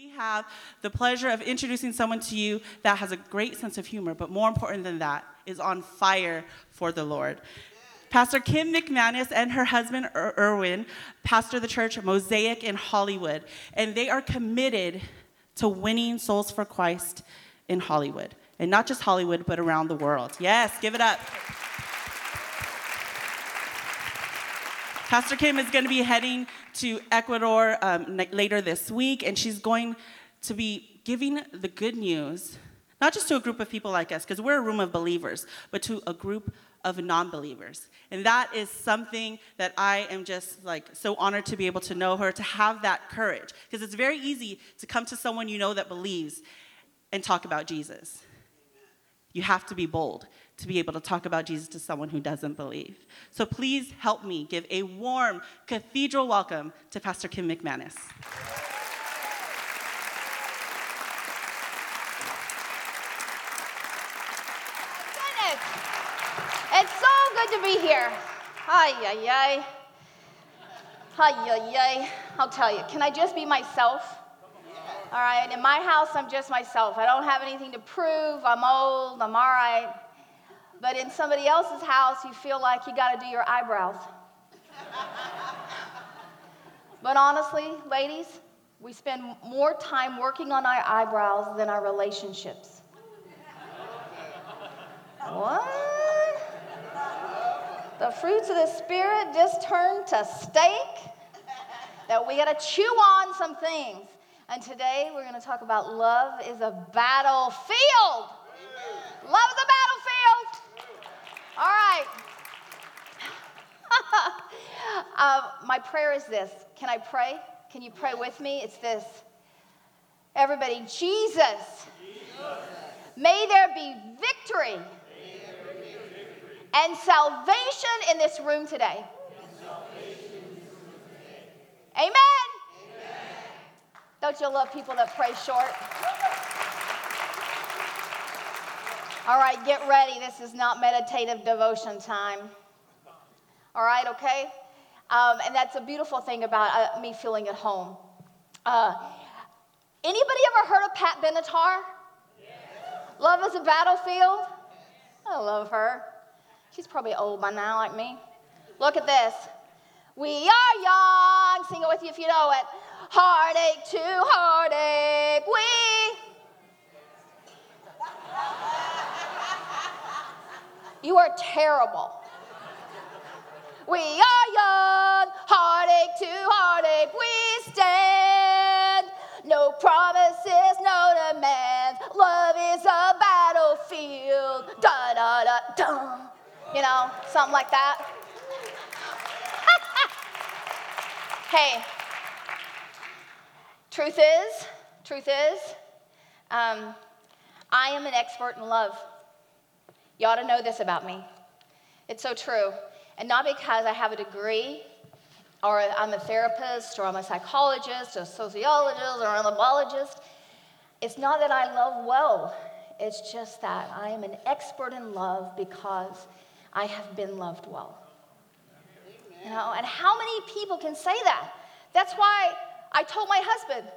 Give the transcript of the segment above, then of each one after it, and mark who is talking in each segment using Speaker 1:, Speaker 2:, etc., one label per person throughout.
Speaker 1: We have the pleasure of introducing someone to you that has a great sense of humor, but more important than that, is on fire for the Lord. Pastor Kim McManus and her husband er-, Ir- Erwin pastor the church Mosaic in Hollywood, and they are committed to winning souls for Christ in Hollywood. And not just Hollywood, but around the world. Yes, give it up. Pastor Kim is going to be heading to Ecuador um, later this week, and she's going to be giving the good news, not just to a group of people like us, because we're a room of believers, but to a group of non believers. And that is something that I am just like so honored to be able to know her, to have that courage. Because it's very easy to come to someone you know that believes and talk about Jesus. You have to be bold to be able to talk about Jesus to someone who doesn't believe. So please help me give a warm cathedral welcome to Pastor Kim McManus.
Speaker 2: It's so good to be here. Ay, ay, ay. Ay, ay, ay. I'll tell you, can I just be myself? All right, in my house, I'm just myself. I don't have anything to prove. I'm old, I'm all right. But in somebody else's house, you feel like you got to do your eyebrows. but honestly, ladies, we spend more time working on our eyebrows than our relationships. What? The fruits of the Spirit just turned to steak that we got to chew on some things. And today we're going to talk about love is a battlefield. Love is a battlefield. All right. uh, my prayer is this. Can I pray? Can you pray with me? It's this. Everybody, Jesus, may there be victory and salvation in this room today. Amen. Don't you love people that pray short? All right, get ready. This is not meditative devotion time. All right, okay? Um, and that's a beautiful thing about uh, me feeling at home. Uh, anybody ever heard of Pat Benatar? Love is a battlefield. I love her. She's probably old by now, like me. Look at this. We are young. Sing it with you if you know it. Heartache to heartache, we. You are terrible. We are young, heartache to heartache, we stand. No promises, no demands. Love is a battlefield. Da da da da. You know, something like that. hey, truth is, truth is, um, I am an expert in love. You ought to know this about me. It's so true. And not because I have a degree or I'm a therapist or I'm a psychologist or a sociologist or an anthropologist. It's not that I love well. It's just that I am an expert in love because I have been loved well. You know, and how many people can say that? That's why I told my husband,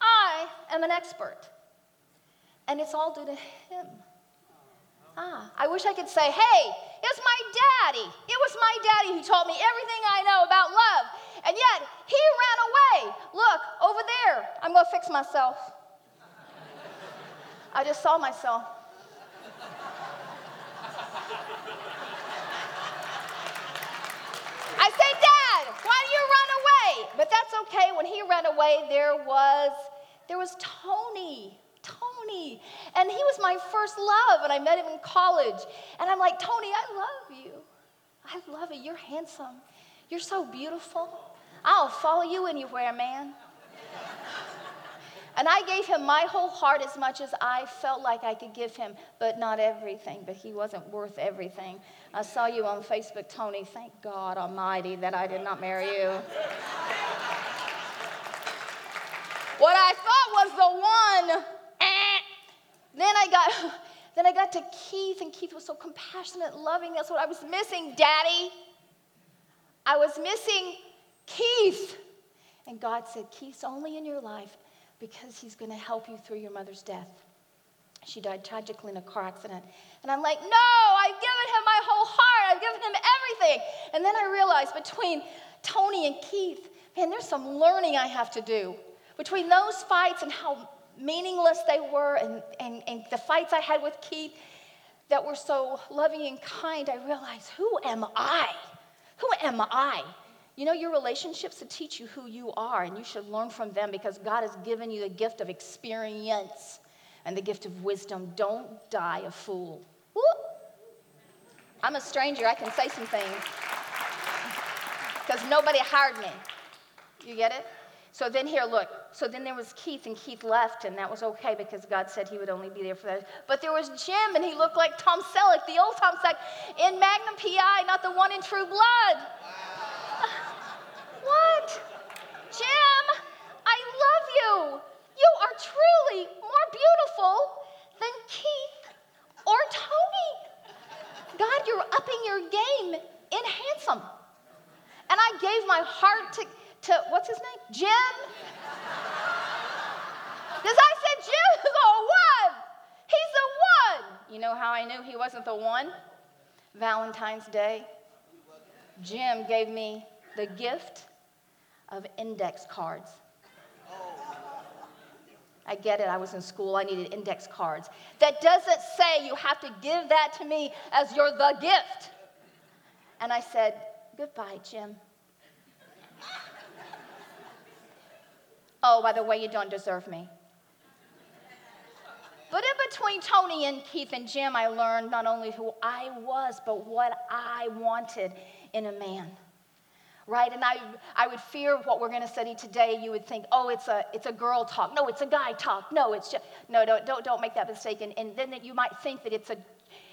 Speaker 2: I am an expert. And it's all due to him. Ah, I wish I could say, hey, it's my daddy. It was my daddy who taught me everything I know about love. And yet, he ran away. Look, over there. I'm going to fix myself. I just saw myself. I said, Dad, why do you run away? But that's okay. When he ran away, there was there was Tony. Tony. And he was my first love, and I met him in college. And I'm like, Tony, I love you. I love you. You're handsome. You're so beautiful. I'll follow you anywhere, man. And I gave him my whole heart as much as I felt like I could give him, but not everything. But he wasn't worth everything. I saw you on Facebook, Tony. Thank God Almighty that I did not marry you. what I thought was the one. Then I got. Then I got to Keith, and Keith was so compassionate, loving. That's what I was missing, Daddy. I was missing Keith. And God said, Keith's only in your life because he's going to help you through your mother's death. She died tragically in a car accident. And I'm like, no, I've given him my whole heart. I've given him everything. And then I realized between Tony and Keith, man, there's some learning I have to do. Between those fights and how meaningless they were, and, and, and the fights I had with Keith that were so loving and kind, I realized, who am I? Who am I? You know, your relationships to teach you who you are, and you should learn from them because God has given you the gift of experience and the gift of wisdom. Don't die a fool. I'm a stranger, I can say some things because nobody hired me. You get it? So then here, look. So then there was Keith, and Keith left, and that was okay because God said he would only be there for that. But there was Jim, and he looked like Tom Selleck, the old Tom Selleck, in Magnum PI, not the one in True Blood. what? Jim, I love you. You are truly more beautiful than Keith or Tony. God, you're upping your game in handsome. And I gave my heart to, to what's his name? Jim. Because I said, Jim's the one. He's the one. You know how I knew he wasn't the one? Valentine's Day. Jim gave me the gift of index cards. I get it. I was in school. I needed index cards. That doesn't say you have to give that to me as you're the gift. And I said, Goodbye, Jim. Oh, by the way, you don't deserve me. But in between Tony and Keith and Jim, I learned not only who I was, but what I wanted in a man. Right? And I, I would fear what we're going to study today. You would think, oh, it's a, it's a girl talk. No, it's a guy talk. No, it's just, no, don't, don't, don't make that mistake. And, and then you might think that it's a,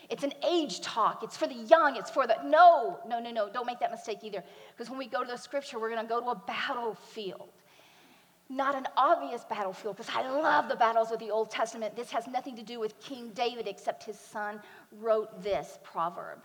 Speaker 2: it's an age talk. It's for the young. It's for the, no, no, no, no. Don't make that mistake either. Because when we go to the scripture, we're going to go to a battlefield not an obvious battlefield because I love the battles of the Old Testament. This has nothing to do with King David except his son wrote this proverb.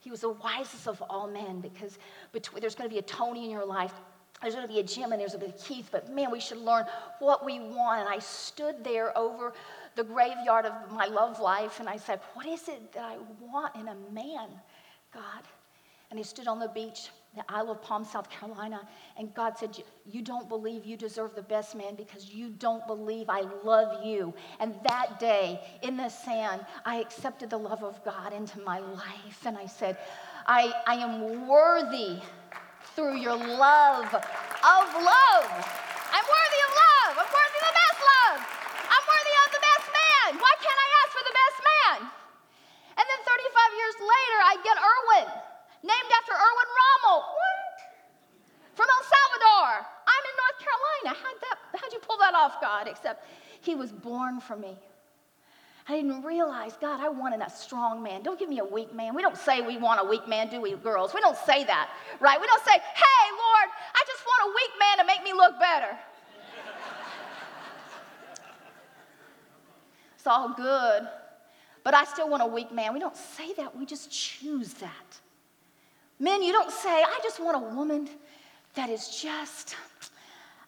Speaker 2: He was the wisest of all men because between, there's going to be a Tony in your life, there's going to be a Jim, and there's going to be a Keith, but man, we should learn what we want. And I stood there over the graveyard of my love life and I said, What is it that I want in a man, God? And he stood on the beach the Isle of Palm, South Carolina. And God said, You don't believe you deserve the best man because you don't believe I love you. And that day in the sand, I accepted the love of God into my life. And I said, I, I am worthy through your love of love. I'm worthy of love. I'm worthy of the best love. I'm worthy of the best man. Why can't I ask for the best man? And then 35 years later, I get Erwin named after Erwin Rommel. What? From El Salvador. I'm in North Carolina. How'd, that, how'd you pull that off, God? Except he was born for me. I didn't realize, God, I wanted a strong man. Don't give me a weak man. We don't say we want a weak man, do we, girls? We don't say that, right? We don't say, hey, Lord, I just want a weak man to make me look better. it's all good, but I still want a weak man. We don't say that, we just choose that. Men, you don't say, I just want a woman that is just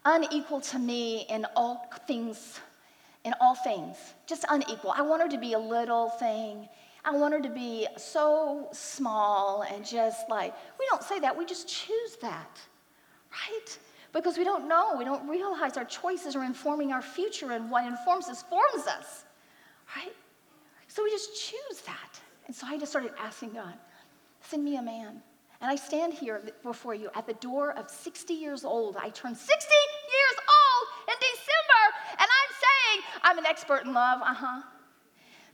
Speaker 2: unequal to me in all things, in all things, just unequal. I want her to be a little thing. I want her to be so small and just like, we don't say that, we just choose that, right? Because we don't know, we don't realize our choices are informing our future, and what informs us forms us, right? So we just choose that. And so I just started asking God, send me a man and I stand here before you at the door of 60 years old. I turned 60 years old in December, and I'm saying I'm an expert in love. Uh huh.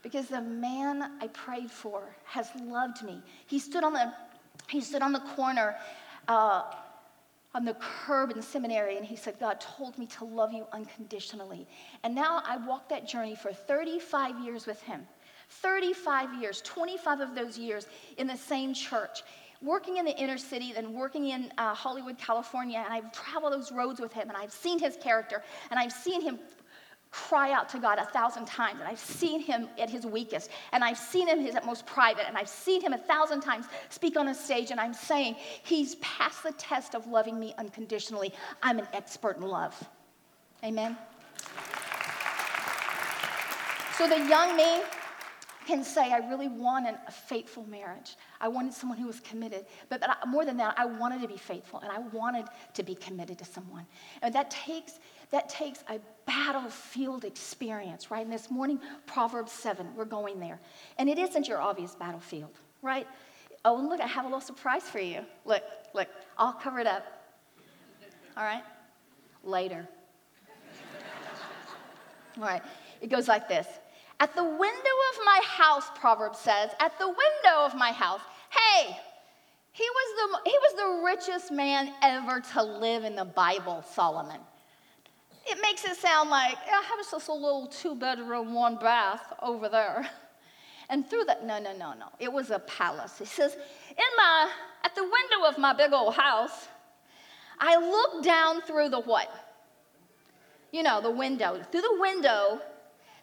Speaker 2: Because the man I prayed for has loved me. He stood on the, he stood on the corner. Uh, on the curb in seminary and he said, God told me to love you unconditionally. And now I walked that journey for 35 years with him. 35 years, 25 of those years in the same church working in the inner city and working in uh, Hollywood, California, and I've traveled those roads with him, and I've seen his character, and I've seen him cry out to God a thousand times, and I've seen him at his weakest, and I've seen him at his most private, and I've seen him a thousand times speak on a stage, and I'm saying, He's passed the test of loving me unconditionally. I'm an expert in love. Amen. So the young me can say, I really wanted a faithful marriage. I wanted someone who was committed. But, but I, more than that, I wanted to be faithful and I wanted to be committed to someone. And that takes, that takes a battlefield experience, right? And this morning, Proverbs 7, we're going there. And it isn't your obvious battlefield, right? Oh, and look, I have a little surprise for you. Look, look, I'll cover it up. All right? Later. All right, it goes like this At the window of my house, Proverbs says, at the window of my house, hey, he was, the, he was the richest man ever to live in the Bible, Solomon. It makes it sound like, I have just a little two bedroom, one bath over there. And through that, no, no, no, no. It was a palace. He says, in my, at the window of my big old house, I looked down through the what? You know, the window. Through the window,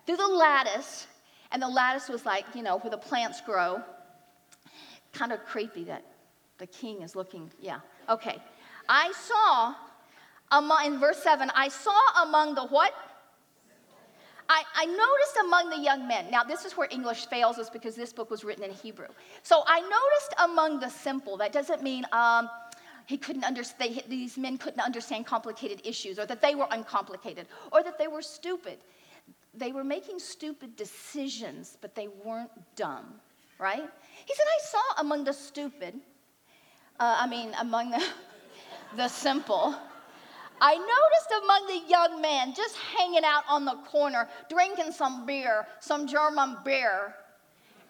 Speaker 2: through the lattice, and the lattice was like, you know, where the plants grow. Kind of creepy that the king is looking, yeah. Okay. I saw, among, in verse 7, I saw among the what? I, I, noticed among the young men, now this is where English fails us because this book was written in Hebrew. So I noticed among the simple, that doesn't mean um, he couldn't understand, these men couldn't understand complicated issues or that they were uncomplicated or that they were stupid. They were making stupid decisions, but they weren't dumb, right? He said, I saw among the stupid, uh, I mean, among the, the simple, I noticed among the young men just hanging out on the corner, drinking some beer, some German beer,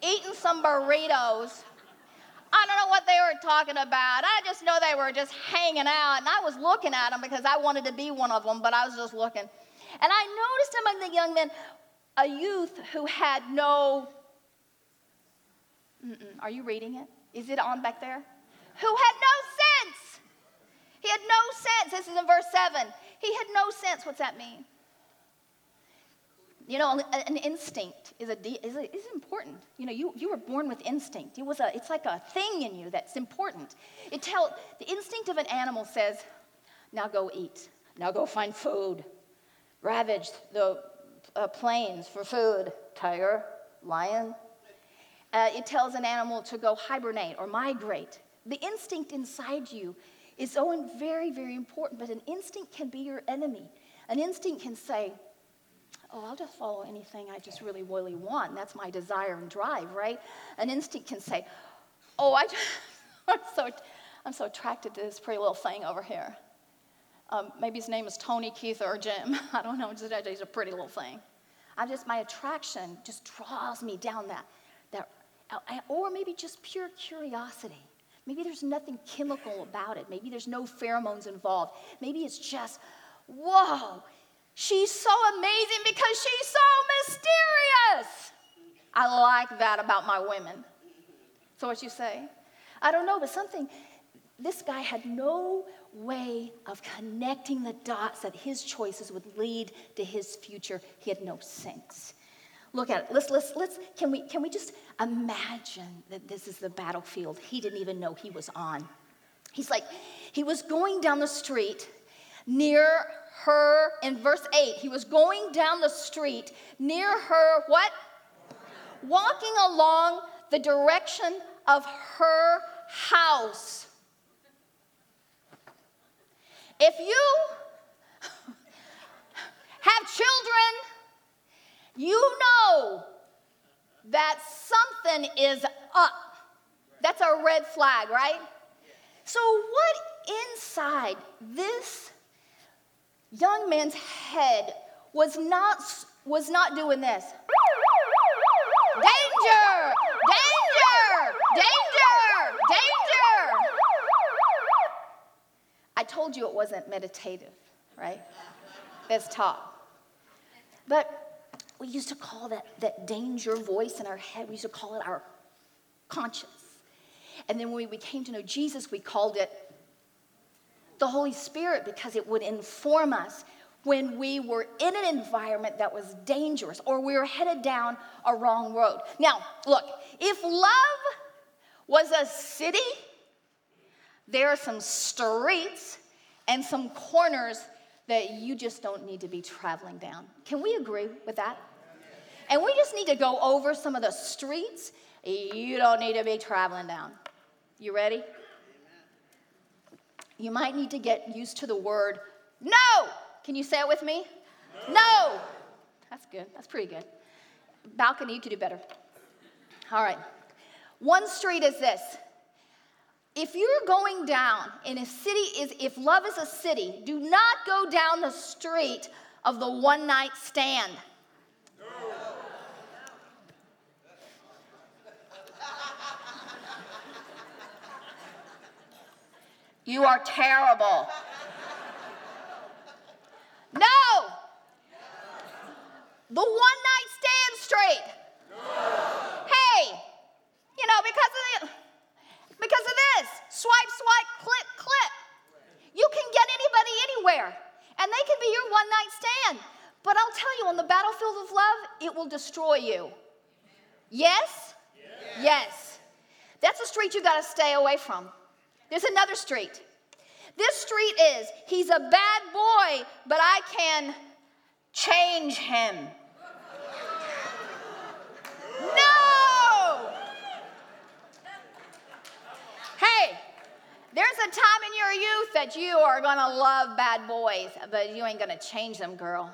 Speaker 2: eating some burritos. I don't know what they were talking about. I just know they were just hanging out, and I was looking at them because I wanted to be one of them, but I was just looking. And I noticed among the young men a youth who had no. Mm-mm. Are you reading it? Is it on back there? Who had no sense. He had no sense. This is in verse 7. He had no sense. What's that mean? You know, an instinct is, a, is, a, is important. You know, you, you were born with instinct. It was a, it's like a thing in you that's important. It tell, the instinct of an animal says, now go eat. Now go find food. Ravage the uh, plains for food. Tiger, lion. Uh, it tells an animal to go hibernate or migrate. The instinct inside you is so very, very important, but an instinct can be your enemy. An instinct can say, Oh, I'll just follow anything I just really, really want. That's my desire and drive, right? An instinct can say, Oh, I I'm, so, I'm so attracted to this pretty little thing over here. Um, maybe his name is Tony, Keith, or Jim. I don't know. He's a pretty little thing. I just, my attraction just draws me down that, that, or maybe just pure curiosity. Maybe there's nothing chemical about it. Maybe there's no pheromones involved. Maybe it's just, whoa, she's so amazing because she's so mysterious. I like that about my women. So, what you say? I don't know, but something, this guy had no way of connecting the dots that his choices would lead to his future. He had no sense. Look at it. Let's, let's, let's, can, we, can we just imagine that this is the battlefield he didn't even know he was on? He's like, he was going down the street near her, in verse 8, he was going down the street near her, what? Walking along the direction of her house. If you have children you know that something is up. That's a red flag, right? So, what inside this young man's head was not, was not doing this? Danger! Danger! Danger! Danger! I told you it wasn't meditative, right? This talk. But we used to call that, that danger voice in our head, we used to call it our conscience. And then when we came to know Jesus, we called it the Holy Spirit because it would inform us when we were in an environment that was dangerous or we were headed down a wrong road. Now, look, if love was a city, there are some streets and some corners that you just don't need to be traveling down. Can we agree with that? And we just need to go over some of the streets you don't need to be traveling down. You ready? You might need to get used to the word no. Can you say it with me? No. no. That's good. That's pretty good. Balcony, you could do better. All right. One street is this. If you're going down in a city is if love is a city, do not go down the street of the one night stand. You are terrible. No. The one night stand straight. Hey, you know, because of the, because of this, swipe, swipe, click, click. You can get anybody anywhere, and they can be your one night stand. But I'll tell you, on the battlefield of love, it will destroy you. Yes? Yes. yes. That's a street you got to stay away from. There's another street. This street is, he's a bad boy, but I can change him. No! Hey, there's a time in your youth that you are gonna love bad boys, but you ain't gonna change them, girl.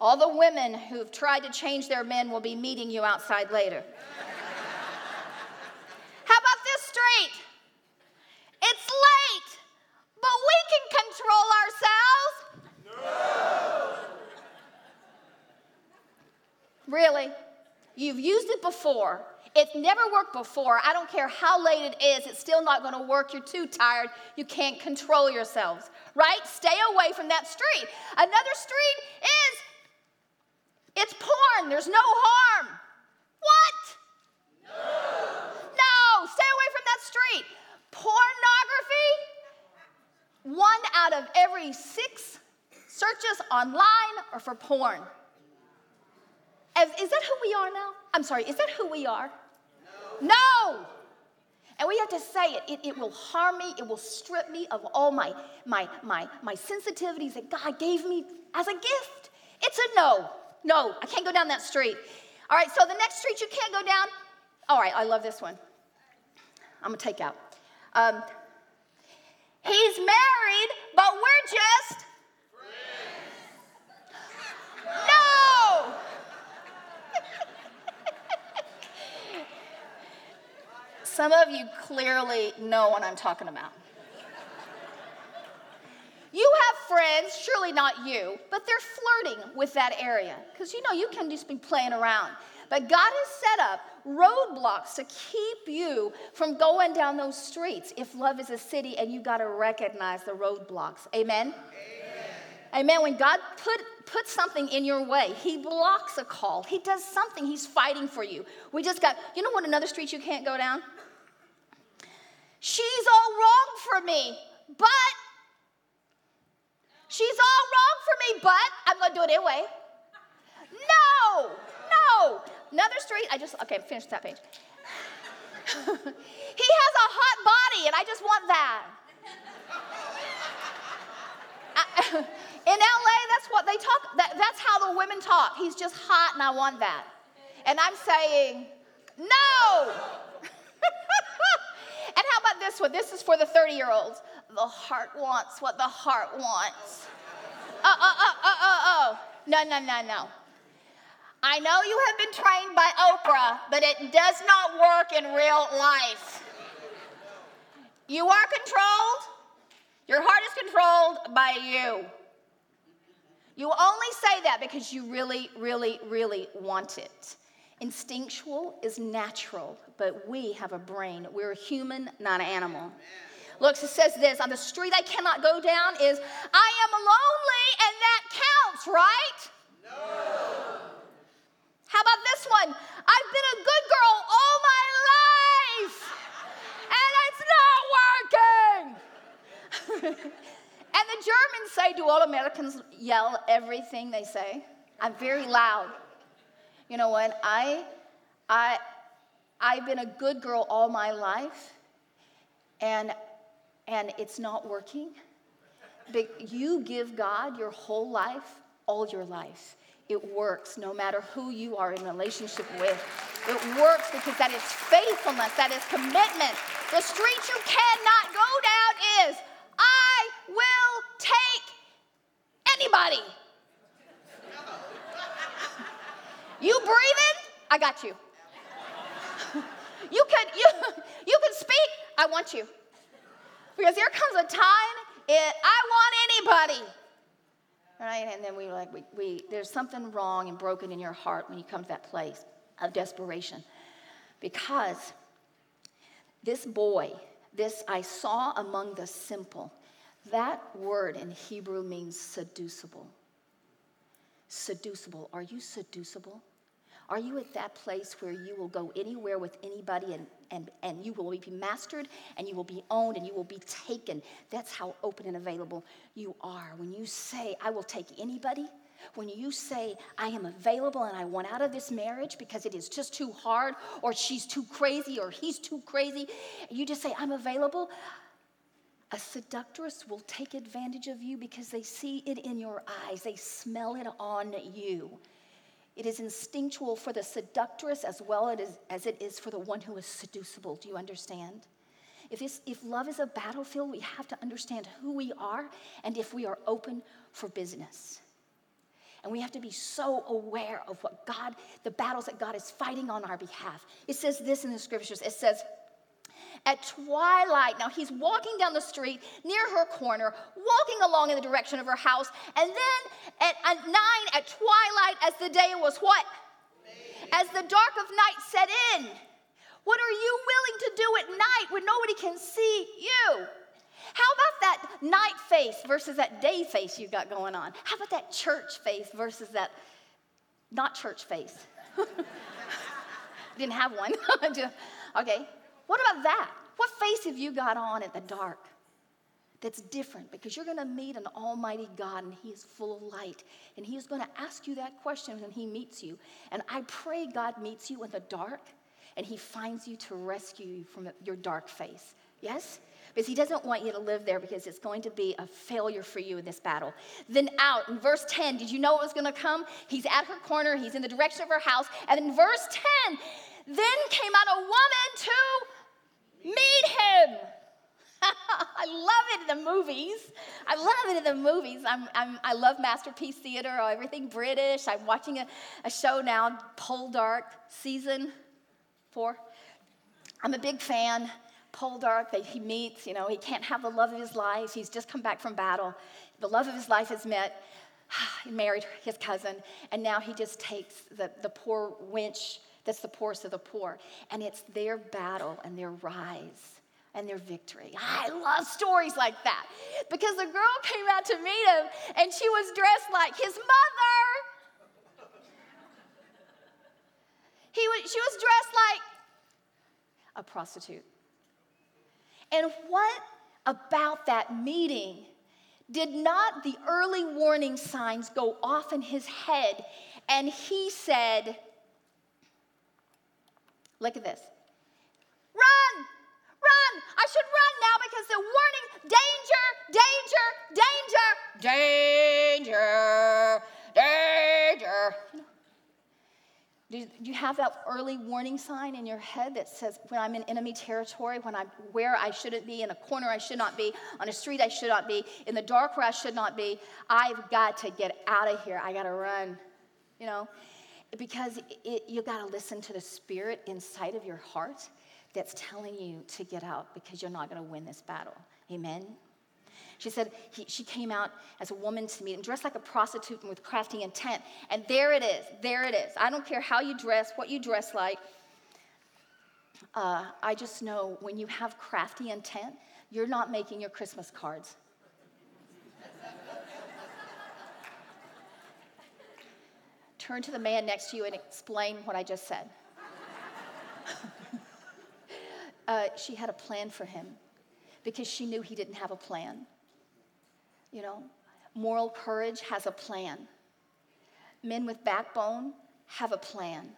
Speaker 2: All the women who've tried to change their men will be meeting you outside later. How about this street? It's late, but we can control ourselves. No. Really? You've used it before. It's never worked before. I don't care how late it is, it's still not going to work. You're too tired. You can't control yourselves, right? Stay away from that street. Another street is it's porn. There's no harm. What? No, No, stay away from that street. Pornography, one out of every six searches online are for porn. Is that who we are now? I'm sorry, is that who we are? No. no. And we have to say it. it. It will harm me. It will strip me of all my, my, my, my sensitivities that God gave me as a gift. It's a no. No, I can't go down that street. All right, so the next street you can't go down. All right, I love this one. I'm gonna take out. Um, he's married, but we're just. Friends. No! Some of you clearly know what I'm talking about. You have friends, surely not you, but they're flirting with that area. Because you know, you can just be playing around. But God has set up roadblocks to keep you from going down those streets if love is a city and you got to recognize the roadblocks. Amen? Amen? Amen. When God put, puts something in your way, He blocks a call. He does something. He's fighting for you. We just got, you know what another street you can't go down? She's all wrong for me, but She's all wrong for me, but I'm to do it anyway. No, no. Another street, I just, okay, finish that page. he has a hot body, and I just want that. in LA, that's what they talk, that, that's how the women talk. He's just hot, and I want that. And I'm saying, no. This one? This is for the 30 year olds the heart wants what the heart wants. Oh, oh, oh, oh, oh, oh. No, no, no, no. I know you have been trained by Oprah, but it does not work in real life. You are controlled, your heart is controlled by you. You only say that because you really, really, really want it. Instinctual is natural, but we have a brain. We're a human, not an animal. Looks, it says this on the street I cannot go down is I am lonely and that counts, right? No. How about this one? I've been a good girl all my life and it's not working. and the Germans say, Do all Americans yell everything they say? I'm very loud. You know what? I, I, I've been a good girl all my life, and and it's not working, but you give God your whole life, all your life. It works no matter who you are in relationship with. It works because that is faithfulness, that is commitment. The street you cannot go down is I will take anybody. You breathing? I got you. You can you you can speak. I want you. Because there comes a time it I want anybody. Right? And then we like, we, we, there's something wrong and broken in your heart when you come to that place of desperation. Because this boy, this I saw among the simple, that word in Hebrew means seducible. Seducible. Are you seducible? Are you at that place where you will go anywhere with anybody and, and, and you will be mastered and you will be owned and you will be taken? That's how open and available you are. When you say, I will take anybody, when you say, I am available and I want out of this marriage because it is just too hard, or she's too crazy, or he's too crazy, you just say, I'm available, a seductress will take advantage of you because they see it in your eyes, they smell it on you. It is instinctual for the seductress as well as it is for the one who is seducible. Do you understand? If, if love is a battlefield, we have to understand who we are and if we are open for business. And we have to be so aware of what God, the battles that God is fighting on our behalf. It says this in the scriptures it says, at twilight, now he's walking down the street near her corner, walking along in the direction of her house, and then at, at nine, at twilight, as the day was what? As the dark of night set in. What are you willing to do at night when nobody can see you? How about that night face versus that day face you've got going on? How about that church face versus that not church face? Didn't have one. okay. What about that? What face have you got on in the dark that's different? Because you're going to meet an almighty God and He is full of light. And He is going to ask you that question when He meets you. And I pray God meets you in the dark and He finds you to rescue you from your dark face. Yes? Because he doesn't want you to live there because it's going to be a failure for you in this battle. Then out in verse 10, did you know it was going to come? He's at her corner, he's in the direction of her house. And in verse 10, then came out a woman to Meet him. I love it in the movies. I love it in the movies. I'm, I'm, i love Masterpiece Theater or everything British. I'm watching a, a show now, Poldark, season four. I'm a big fan. Poldark, that he meets, you know, he can't have the love of his life. He's just come back from battle. The love of his life has met. He married his cousin, and now he just takes the, the poor wench that's the poorest of the poor. And it's their battle and their rise and their victory. I love stories like that because the girl came out to meet him and she was dressed like his mother. He was, she was dressed like a prostitute. And what about that meeting did not the early warning signs go off in his head? And he said, Look at this. Run! Run! I should run now because the warning danger, danger, danger, danger, danger. Do you have that early warning sign in your head that says, when I'm in enemy territory, when I'm where I shouldn't be, in a corner I should not be, on a street I should not be, in the dark where I should not be, I've got to get out of here. I got to run. You know? Because it, you got to listen to the spirit inside of your heart that's telling you to get out because you're not going to win this battle. Amen. She said he, she came out as a woman to meet him, dressed like a prostitute and with crafty intent. And there it is. There it is. I don't care how you dress, what you dress like. Uh, I just know when you have crafty intent, you're not making your Christmas cards. Turn to the man next to you and explain what I just said. uh, she had a plan for him because she knew he didn't have a plan. You know, moral courage has a plan. Men with backbone have a plan.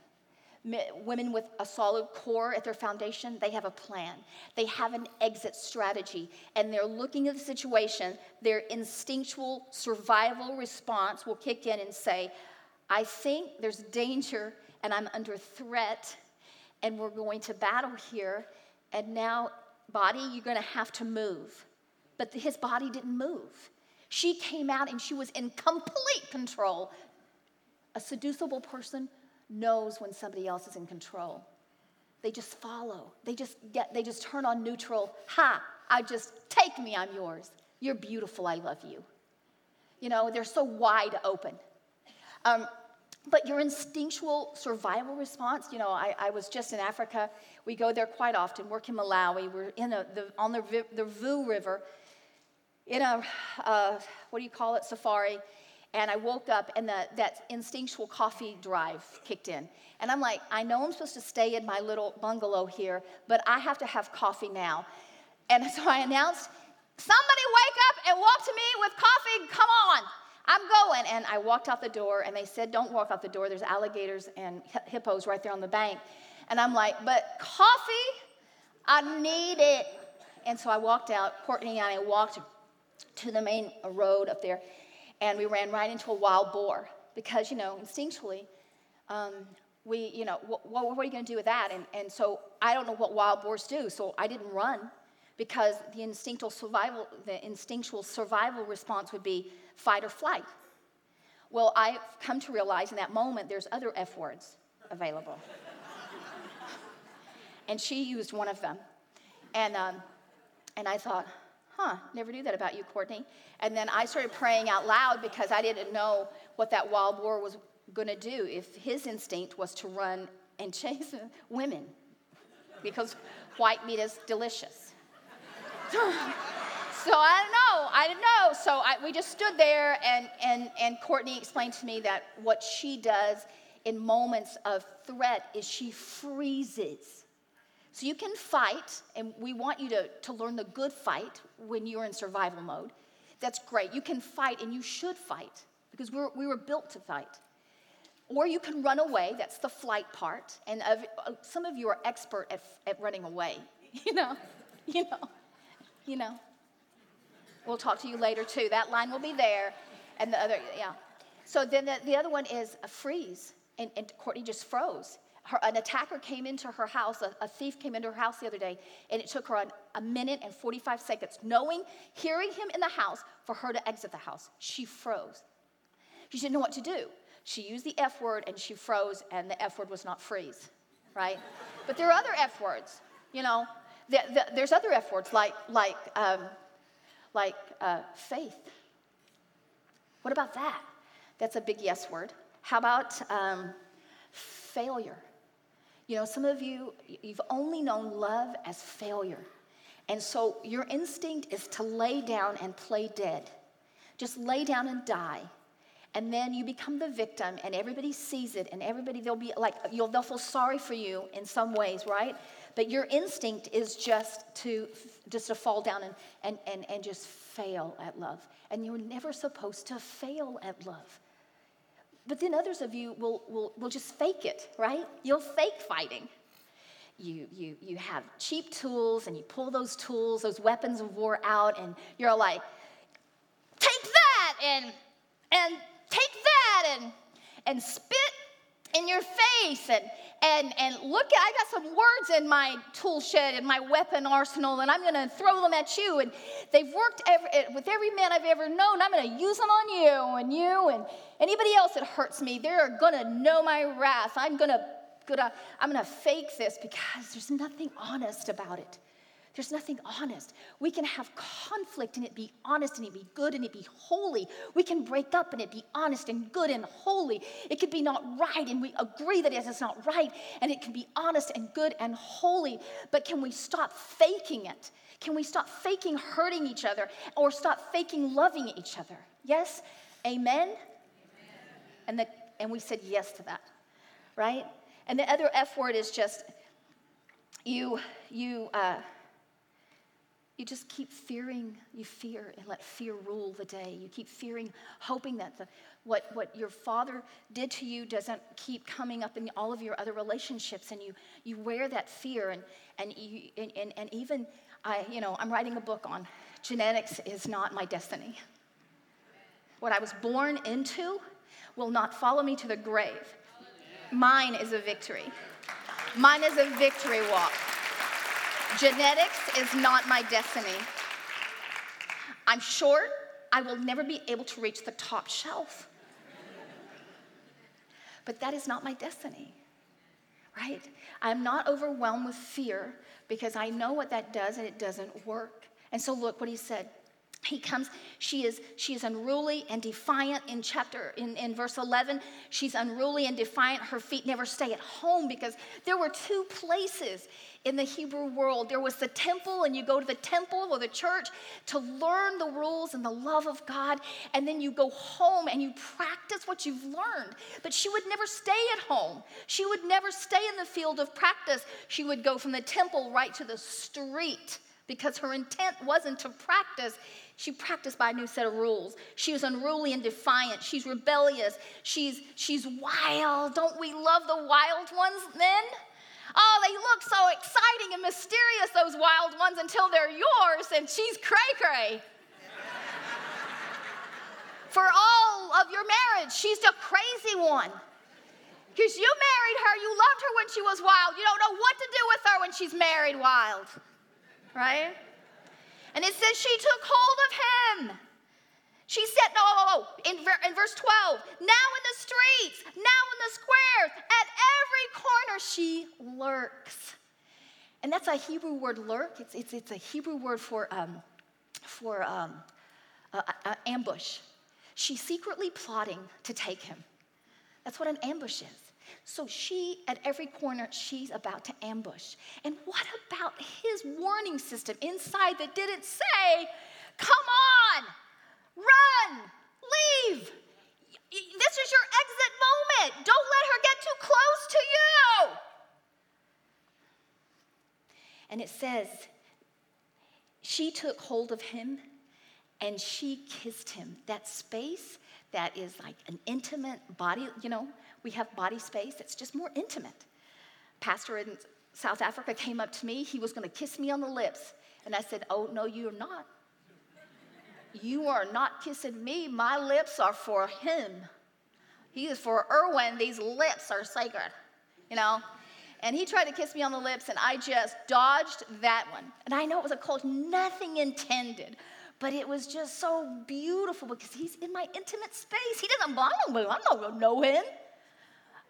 Speaker 2: women with a solid core at their foundation, they have a plan. They have an exit strategy, and they're looking at the situation. Their instinctual survival response will kick in and say, I think there's danger and I'm under threat, and we're going to battle here. And now, body, you're going to have to move. But his body didn't move. She came out and she was in complete control. A seducible person knows when somebody else is in control. They just follow. They just get they just turn on neutral. Ha, I just take me, I'm yours. You're beautiful, I love you. You know, they're so wide open. Um, but your instinctual survival response, you know, I, I, was just in Africa. We go there quite often, work in Malawi. We're in a, the, on the, the Vu River in a, uh, what do you call it, safari and I woke up and the, that instinctual coffee drive kicked in. And I'm like, I know I'm supposed to stay in my little bungalow here, but I have to have coffee now. And so I announced, Somebody wake up and walk to me with coffee. Come on. I'm going. And I walked out the door and they said, Don't walk out the door. There's alligators and hippos right there on the bank. And I'm like, But coffee? I need it. And so I walked out. Courtney and I walked to the main road up there and we ran right into a wild boar because, you know, instinctually, um, we, you know, what, what, what are you going to do with that? And, and so I don't know what wild boars do, so I didn't run because the instinctual survival, the instinctual survival response would be fight or flight. Well, I've come to realize in that moment there's other F words available. and she used one of them. And, um, and I thought, huh, never knew that about you, Courtney. And then I started praying out loud because I didn't know what that wild boar was going to do if his instinct was to run and chase women because white meat is delicious. so I don't know. I didn't know. So I, we just stood there, and, and, and Courtney explained to me that what she does in moments of threat is she freezes so you can fight, and we want you to, to learn the good fight when you're in survival mode. That's great. You can fight, and you should fight because we're, we were built to fight. Or you can run away, that's the flight part. And of, uh, some of you are expert at, at running away, you know, you know, you know. We'll talk to you later too. That line will be there. And the other, yeah. So then the, the other one is a freeze. And, and Courtney just froze her, an attacker came into her house, a, a, thief came into her house the other day, and it took her an, a minute and 45 seconds, knowing, hearing him in the house, for her to exit the house. She froze. She didn't know what to do. She used the F word and she froze, and the F word was not freeze, right? but there are other F words, you know. The, the, there's other F words like, like, um, like uh, faith. What about that? That's a big yes word. How about um, failure? You know, some of you, you've only known love as failure. And so your instinct is to lay down and play dead. Just lay down and die. And then you become the victim, and everybody sees it, and everybody, they'll be like, you'll, they'll feel sorry for you in some ways, right? But your instinct is just to, just to fall down and, and, and, and just fail at love. And you're never supposed to fail at love. But then others of you will, will, will just fake it, right? You'll fake fighting. You, you, you have cheap tools and you pull those tools, those weapons of war out, and you're like, take that and, and take that and, and spit in your face and, and, and look at, I got some words in my tool shed and my weapon arsenal, and I'm going to throw them at you. And they've worked every, eh, with every man I've ever known. I'm going to use them on you and you and anybody else that hurts me. They're going to know my wrath. I'm going to, I'm going to fake this because there's nothing honest about it. There's nothing honest. We can have conflict and it be honest and it be good and it be holy. We can break up and it be honest and good and holy. It could be not right and we agree that it is not right and it can be honest and good and holy. But can we stop faking it? Can we stop faking hurting each other or stop faking loving each other? Yes? Amen? Amen. And, the, and we said yes to that, right? And the other F word is just you, you, uh, you just keep fearing, you fear and let fear rule the day. You keep fearing, hoping that the, what, what your father did to you doesn't keep coming up in all of your other relationships. And you, you wear that fear. And, and, you, and, and, and even, I, you know, I'm writing a book on genetics is not my destiny. What I was born into will not follow me to the grave. Mine is a victory. Mine is a victory walk. Genetics is not my destiny. I'm short. I will never be able to reach the top shelf. But that is not my destiny, right? I'm not overwhelmed with fear because I know what that does and it doesn't work. And so, look what he said he comes she is she is unruly and defiant in chapter in, in verse 11 she's unruly and defiant her feet never stay at home because there were two places in the hebrew world there was the temple and you go to the temple or the church to learn the rules and the love of god and then you go home and you practice what you've learned but she would never stay at home she would never stay in the field of practice she would go from the temple right to the street because her intent wasn't to practice. She practiced by a new set of rules. She was unruly and defiant. She's rebellious. She's, she's wild. Don't we love the wild ones then? Oh, they look so exciting and mysterious, those wild ones, until they're yours, and she's cray cray. For all of your marriage, she's the crazy one. Because you married her, you loved her when she was wild. You don't know what to do with her when she's married wild right? And it says she took hold of him. She said, no, oh, oh, in, in verse 12, now in the streets, now in the squares, at every corner she lurks. And that's a Hebrew word, lurk. It's, it's, it's a Hebrew word for, um, for um, ambush. She's secretly plotting to take him. That's what an ambush is. So she, at every corner, she's about to ambush. And what about his warning system inside that didn't say, come on, run, leave? This is your exit moment. Don't let her get too close to you. And it says, she took hold of him and she kissed him. That space that is like an intimate body, you know, we have body space that's just more intimate. Pastor in South Africa came up to me. He was going to kiss me on the lips. And I said, Oh, no, you're not. You are not kissing me. My lips are for him. He is for Erwin. These lips are sacred, you know? And he tried to kiss me on the lips, and I just dodged that one. And I know it was a cold, nothing intended. But it was just so beautiful because he's in my intimate space. He doesn't belong me. I'm not going to know him.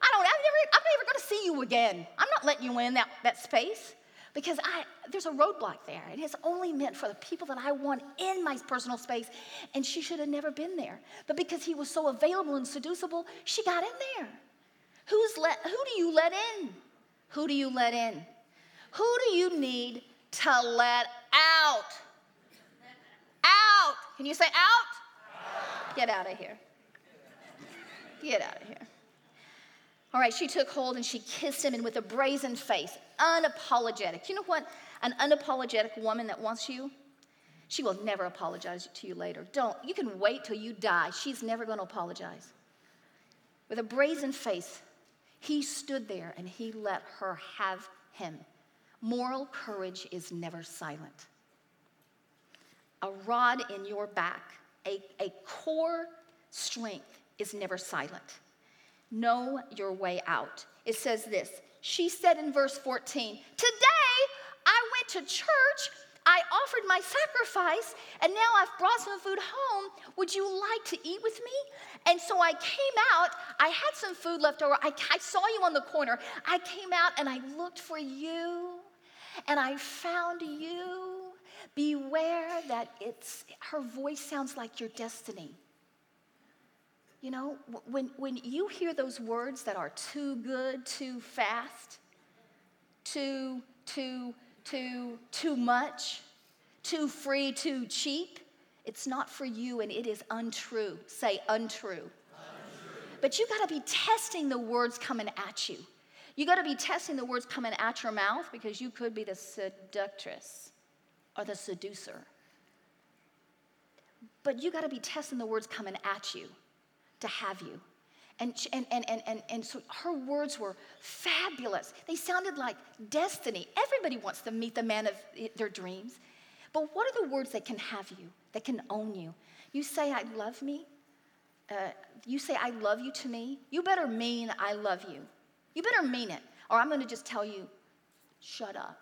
Speaker 2: I don't, I'm never, I'm never going to see you again. I'm not letting you in that, that space because I, there's a roadblock there. And it's only meant for the people that I want in my personal space. And she should have never been there. But because he was so available and seducible, she got in there. Who's let, who do you let in? Who do you let in? Who do you need to let out? Out. Can you say out? out. Get out of here. Get out of here. All right, she took hold and she kissed him, and with a brazen face, unapologetic. You know what? An unapologetic woman that wants you, she will never apologize to you later. Don't. You can wait till you die. She's never going to apologize. With a brazen face, he stood there and he let her have him. Moral courage is never silent. A rod in your back, a, a core strength is never silent. Know your way out. It says this She said in verse 14, Today I went to church. I offered my sacrifice, and now I've brought some food home. Would you like to eat with me? And so I came out. I had some food left over. I, I saw you on the corner. I came out and I looked for you, and I found you. Beware that it's her voice sounds like your destiny. You know, when, when you hear those words that are too good, too fast, too, too, too, too much, too free, too cheap, it's not for you and it is untrue. Say untrue. untrue. But you got to be testing the words coming at you. You got to be testing the words coming at your mouth because you could be the seductress. or the seducer. But you got to be testing the words coming at you to have you. And, and, and, and, and, and so her words were fabulous. They sounded like destiny. Everybody wants to meet the man of their dreams. But what are the words that can have you, that can own you? You say, I love me. Uh, you say, I love you to me. You better mean, I love you. You better mean it. Or I'm going to just tell you, shut up.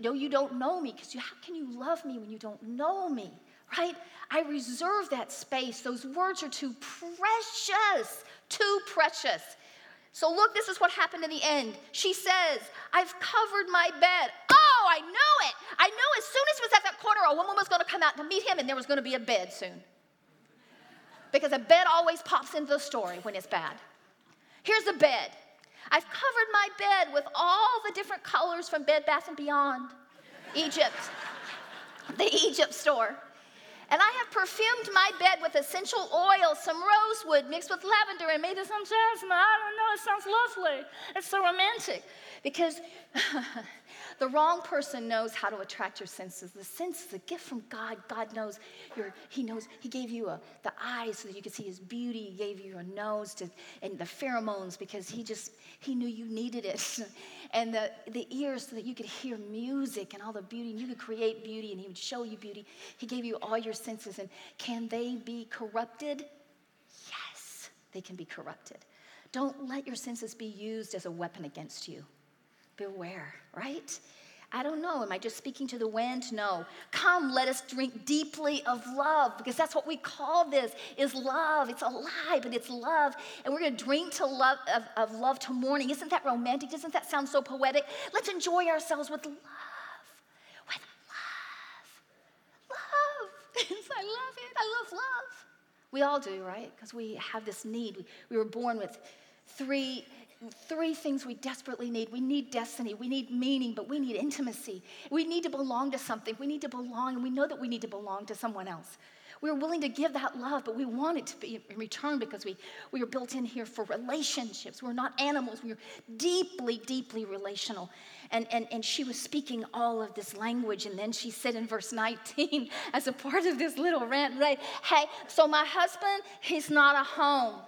Speaker 2: No, you don't know me because how can you love me when you don't know me? Right? I reserve that space. Those words are too precious, too precious. So, look, this is what happened in the end. She says, I've covered my bed. Oh, I know it. I knew as soon as he was at that corner, a woman was going to come out to meet him, and there was going to be a bed soon. Because a bed always pops into the story when it's bad. Here's a bed. I've covered my bed with all the different colors from Bed Bath and Beyond, Egypt, the Egypt store. And I have perfumed my bed with essential oil, some rosewood mixed with lavender, and maybe some jasmine. I don't know, it sounds lovely. It's so romantic. Because The wrong person knows how to attract your senses. The sense is a gift from God. God knows your, He knows, He gave you a, the eyes so that you could see His beauty. He gave you a nose to, and the pheromones because He just, He knew you needed it. and the, the ears so that you could hear music and all the beauty, and you could create beauty, and He would show you beauty. He gave you all your senses. And can they be corrupted? Yes, they can be corrupted. Don't let your senses be used as a weapon against you beware, right? I don't know. Am I just speaking to the wind? No. Come, let us drink deeply of love because that's what we call this is love. It's a lie, but it's love. And we're going to drink to love of, of love to morning. Isn't that romantic? Doesn't that sound so poetic? Let's enjoy ourselves with love. With love. Love. I love it. I love love. We all do, right? Because we have this need. We, we were born with three three things we desperately need. We need destiny, we need meaning, but we need intimacy. We need to belong to something. We need to belong, and we know that we need to belong to someone else. We're willing to give that love, but we want it to be in return because we, we are built in here for relationships. We're not animals, we're deeply, deeply relational. And, and, and she was speaking all of this language, and then she said in verse 19, as a part of this little rant, right? Hey, so my husband, he's not at home.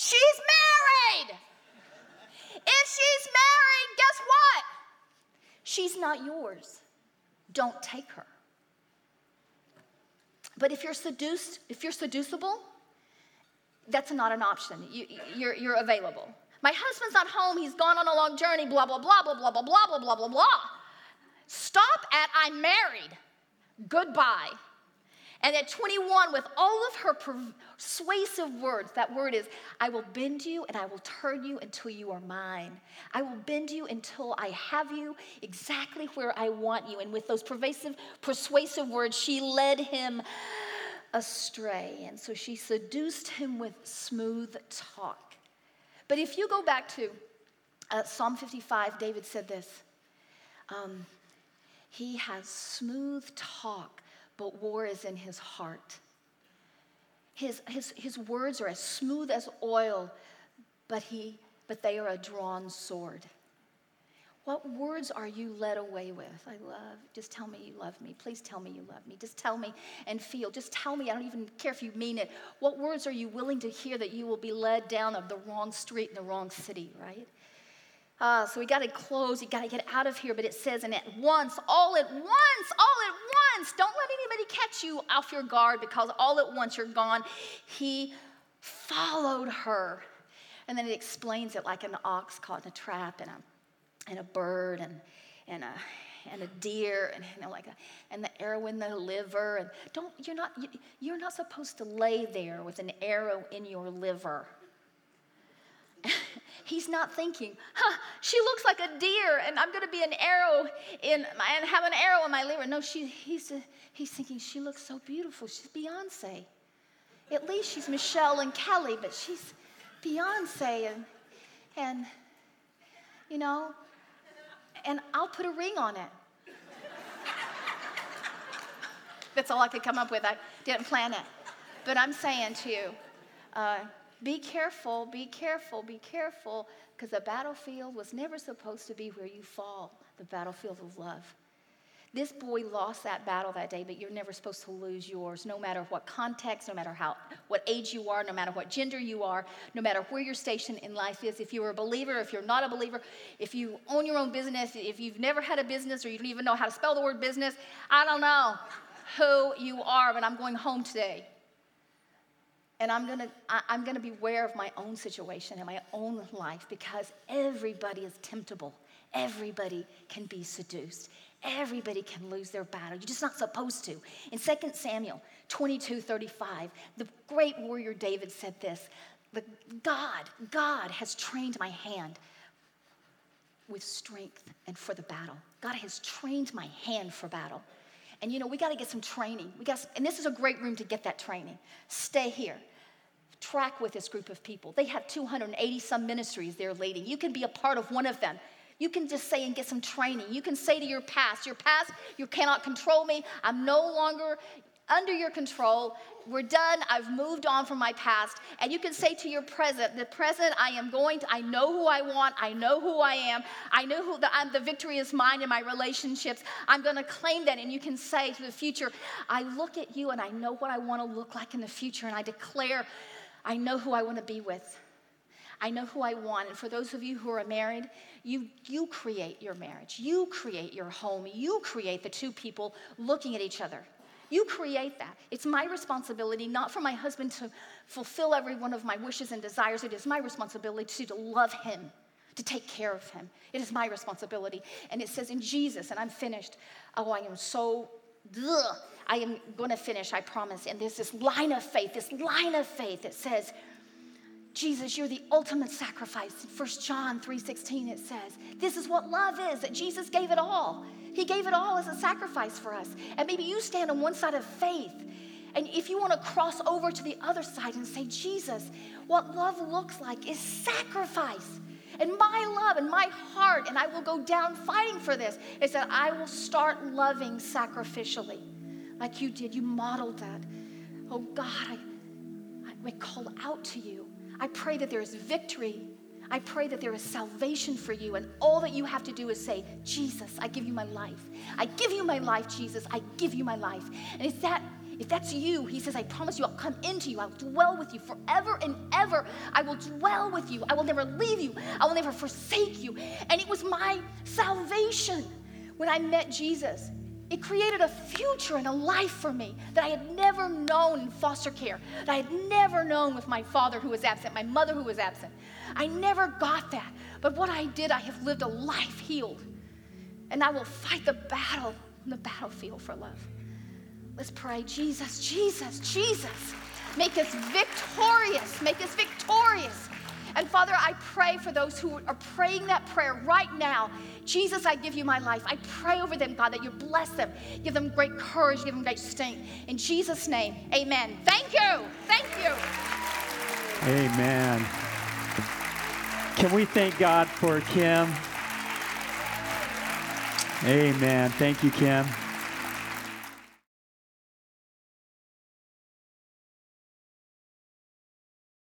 Speaker 2: She's married. If she's married, guess what? She's not yours. Don't take her. But if you're seduced, if you're seducible, that's not an option. You, you're, you're available. My husband's not home. He's gone on a long journey, blah, blah, blah, blah, blah, blah, blah, blah, blah, blah, blah. Stop at I'm married. Goodbye. And at 21, with all of her persuasive words, that word is, I will bend you and I will turn you until you are mine. I will bend you until I have you exactly where I want you. And with those pervasive, persuasive words, she led him astray. And so she seduced him with smooth talk. But if you go back to uh, Psalm 55, David said this um, He has smooth talk but war is in his heart. His, his, his words are as smooth as oil, but, he, but they are a drawn sword. What words are you led away with? I love, just tell me you love me. Please tell me you love me. Just tell me and feel. Just tell me, I don't even care if you mean it. What words are you willing to hear that you will be led down of the wrong street in the wrong city, right? Uh, so we got to close, you got to get out of here. But it says, and at once, all at once, all at once, don't let anybody catch you off your guard because all at once you're gone. He followed her. And then it explains it like an ox caught in a trap and a, and a bird and, and, a, and a deer and you know, like a, and the arrow in the liver. And don't, you're, not, you're not supposed to lay there with an arrow in your liver. He's not thinking, huh, she looks like a deer and I'm going to be an arrow in my, and have an arrow in my liver. No, she, he's, uh, he's thinking, she looks so beautiful. She's Beyonce. At least she's Michelle and Kelly, but she's Beyonce and, and you know, and I'll put a ring on it. That's all I could come up with. I didn't plan it. But I'm saying to you, uh, Be careful, be careful, be careful, because the battlefield was never supposed to be where you fall, the battlefield of love. This boy lost that battle that day, but you're never supposed to lose yours, no matter what context, no matter how, what age you are, no matter what gender you are, no matter where your station in life is. If you're a believer, if you're not a believer, if you own your own business, if you've never had a business or you don't even know how to spell the word business, I don't know who you are, but I'm going home today. And I'm gonna, I'm gonna be aware of my own situation and my own life because everybody is temptable. Everybody can be seduced. Everybody can lose their battle. You're just not supposed to. In 2 Samuel 22 35, the great warrior David said this the God, God has trained my hand with strength and for the battle. God has trained my hand for battle. And you know, we got to get some training. We got, and this is a great room to get that training. Stay here. Track with this group of people. They have 280 some ministries they're leading. You can be a part of one of them. You can just say and get some training. You can say to your past, Your past, you cannot control me. I'm no longer under your control. We're done. I've moved on from my past. And you can say to your present, the present, I am going to, I know who I want. I know who I am. I know who the, I'm, the victory is mine in my relationships. I'm going to claim that. And you can say to the future, I look at you and I know what I want to look like in the future. And I declare, I know who I want to be with. I know who I want. And for those of you who are married, you, you create your marriage. You create your home. You create the two people looking at each other. You create that. It's my responsibility, not for my husband to fulfill every one of my wishes and desires. It is my responsibility to, love him, to take care of him. It is my responsibility. And it says in Jesus, and I'm finished. Oh, I am so, ugh, I am going to finish, I promise. And there's this line of faith, this line of faith that says, Jesus, you're the ultimate sacrifice. In 1 John 3:16 it says, this is what love is, that Jesus gave it all. He gave it all as a sacrifice for us. And maybe you stand on one side of faith. And if you want to cross over to the other side and say, Jesus, what love looks like is sacrifice. And my love and my heart, and I will go down fighting for this, is that I will start loving sacrificially like you did. You modeled that. Oh God, I, I call out to you I pray that there is victory. I pray that there is salvation for you, and all that you have to do is say, Jesus, I give you my life. I give you my life, Jesus. I give you my life. And if that if that's you, he says, I promise you, I'll come into you. I'll dwell with you forever and ever. I will dwell with you. I will never leave you. I will never forsake you. And it was my salvation when I met Jesus. It created a future and a life for me that I had never known in foster care, that I had never known with my father who was absent, my mother who was absent. I never got that. But what I did, I have lived a life healed. And I will fight the battle on the battlefield for love. Let's pray. Jesus, Jesus, Jesus, make us victorious. Make us victorious and Father, I pray for those who are praying that prayer right now. Jesus, I give you my life. I pray over them, God, that you bless them, give them great courage, give them great strength. In Jesus' name, amen. Thank you. Thank you.
Speaker 3: Amen. Can we thank God for Kim? Amen. Thank you, Kim.